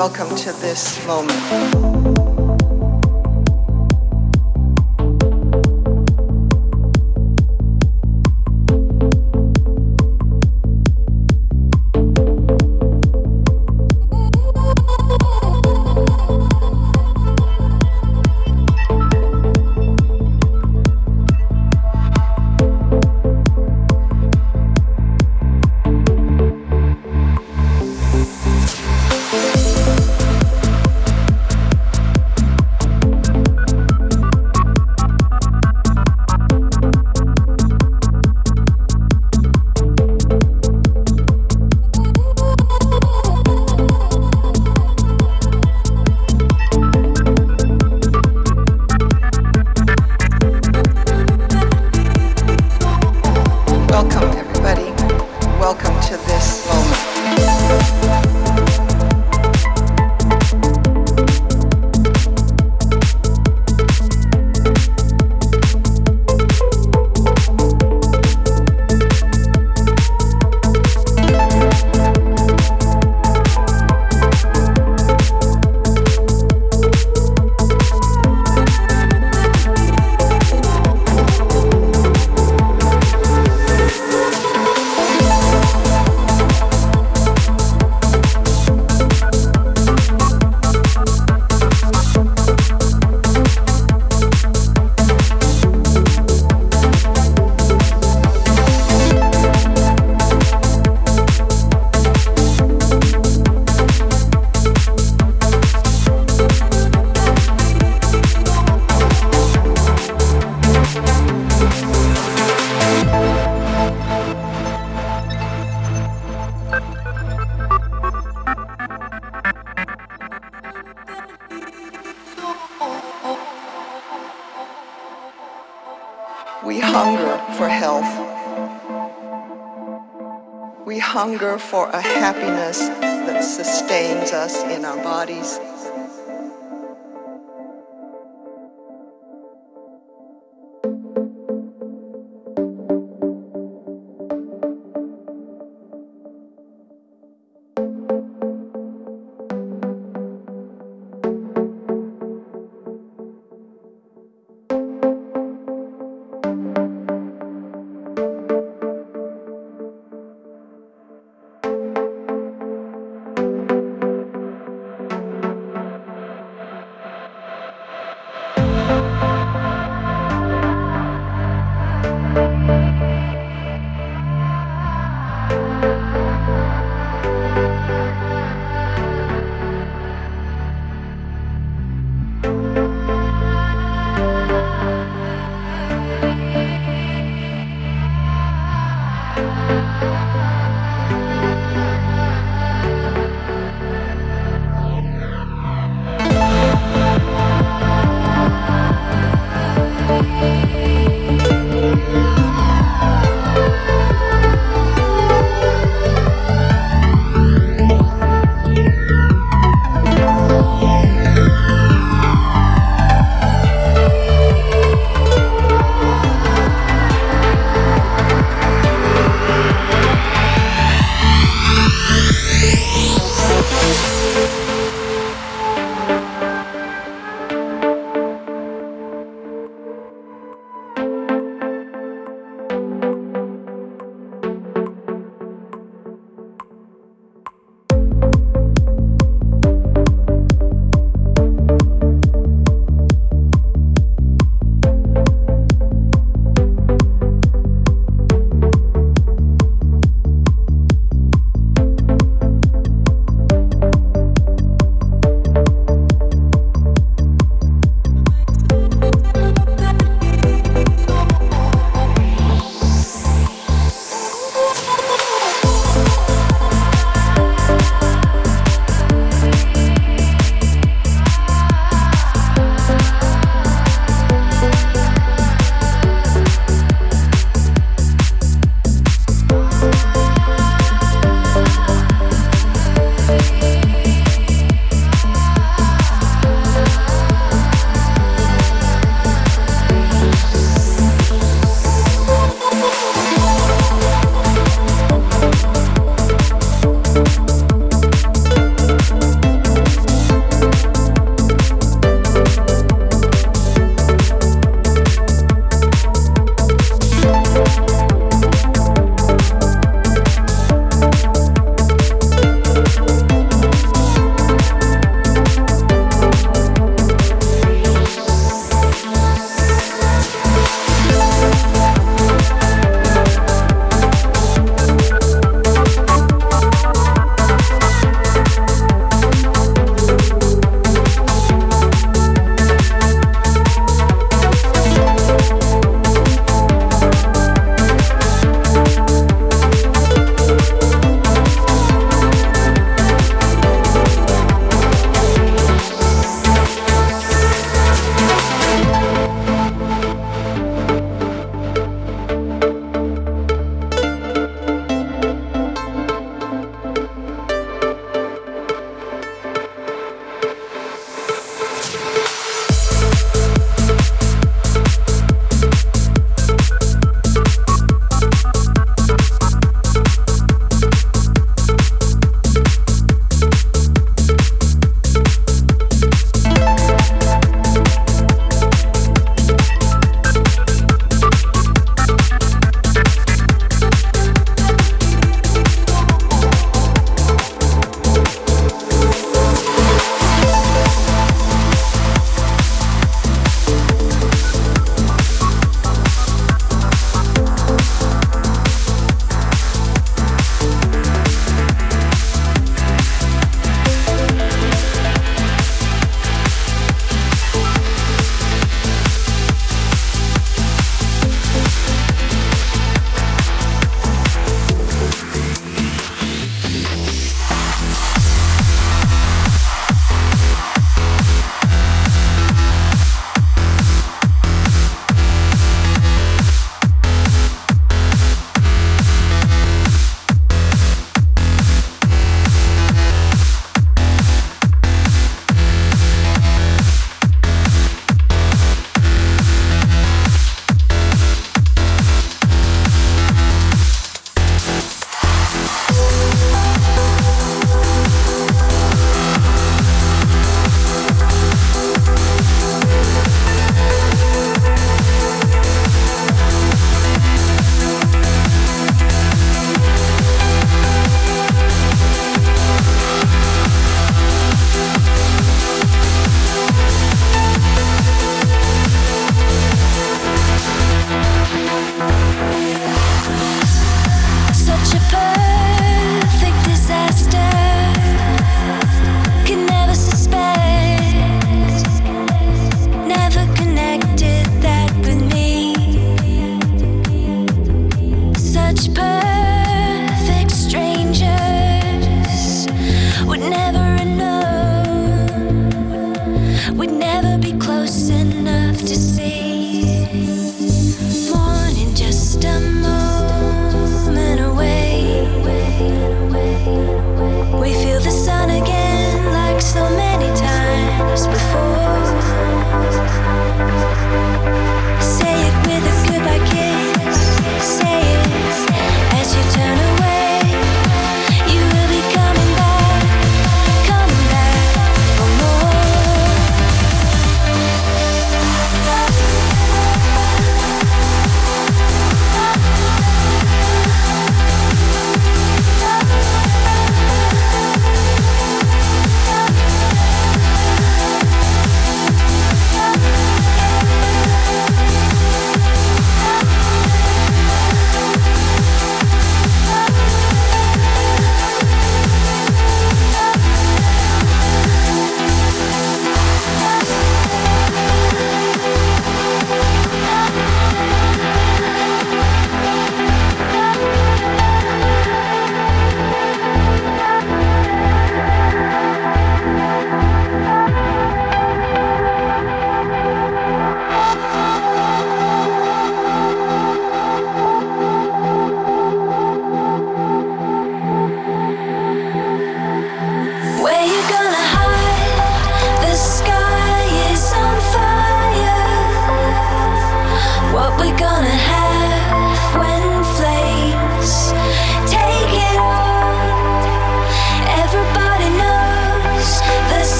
Welcome to this moment. For a Música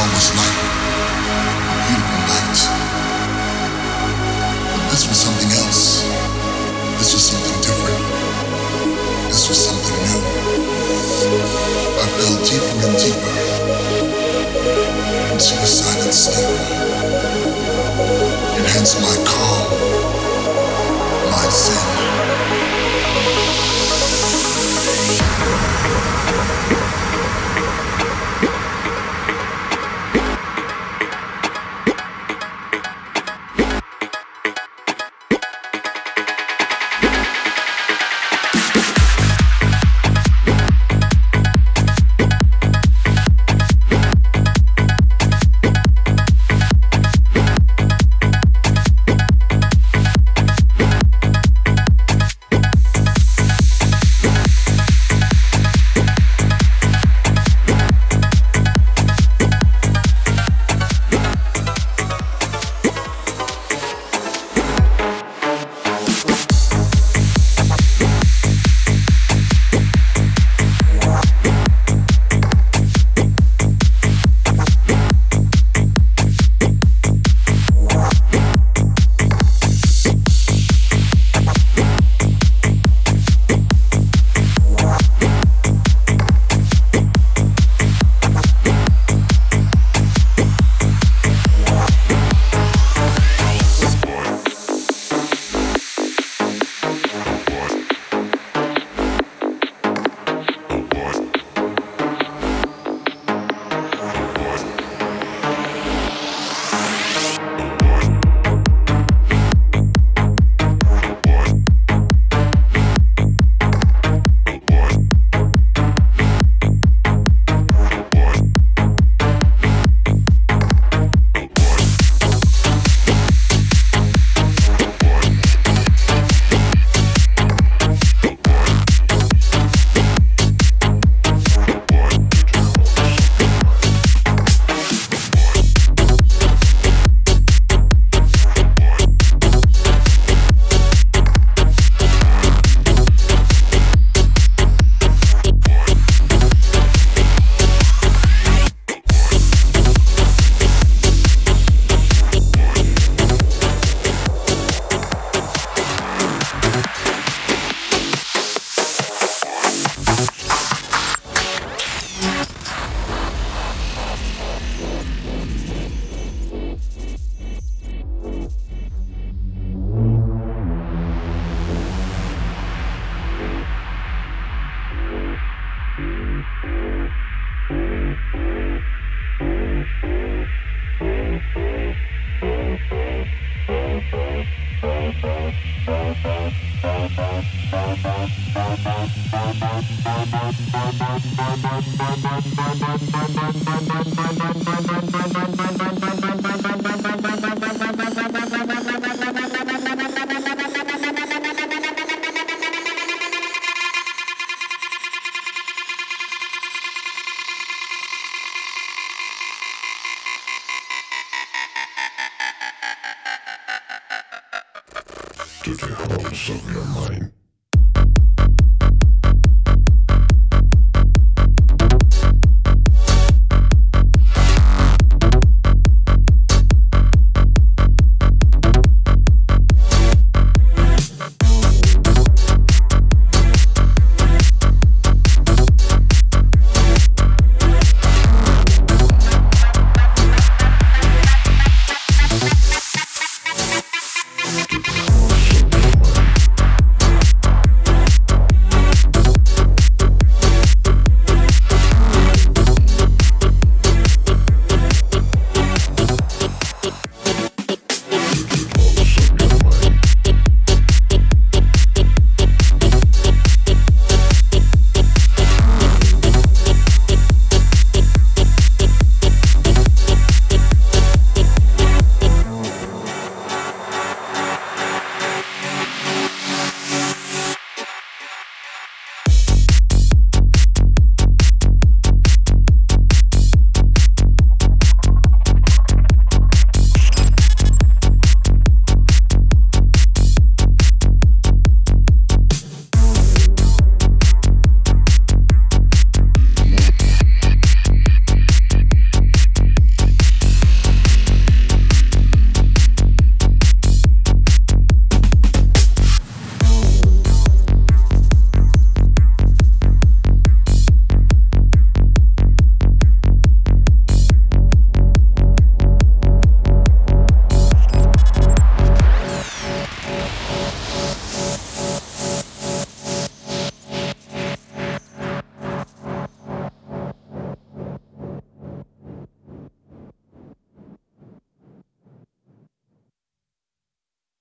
almost like a beautiful night. But this was something else. This was something different. This was something new. I fell deeper and deeper into the silent star. And hence my calm, my sin.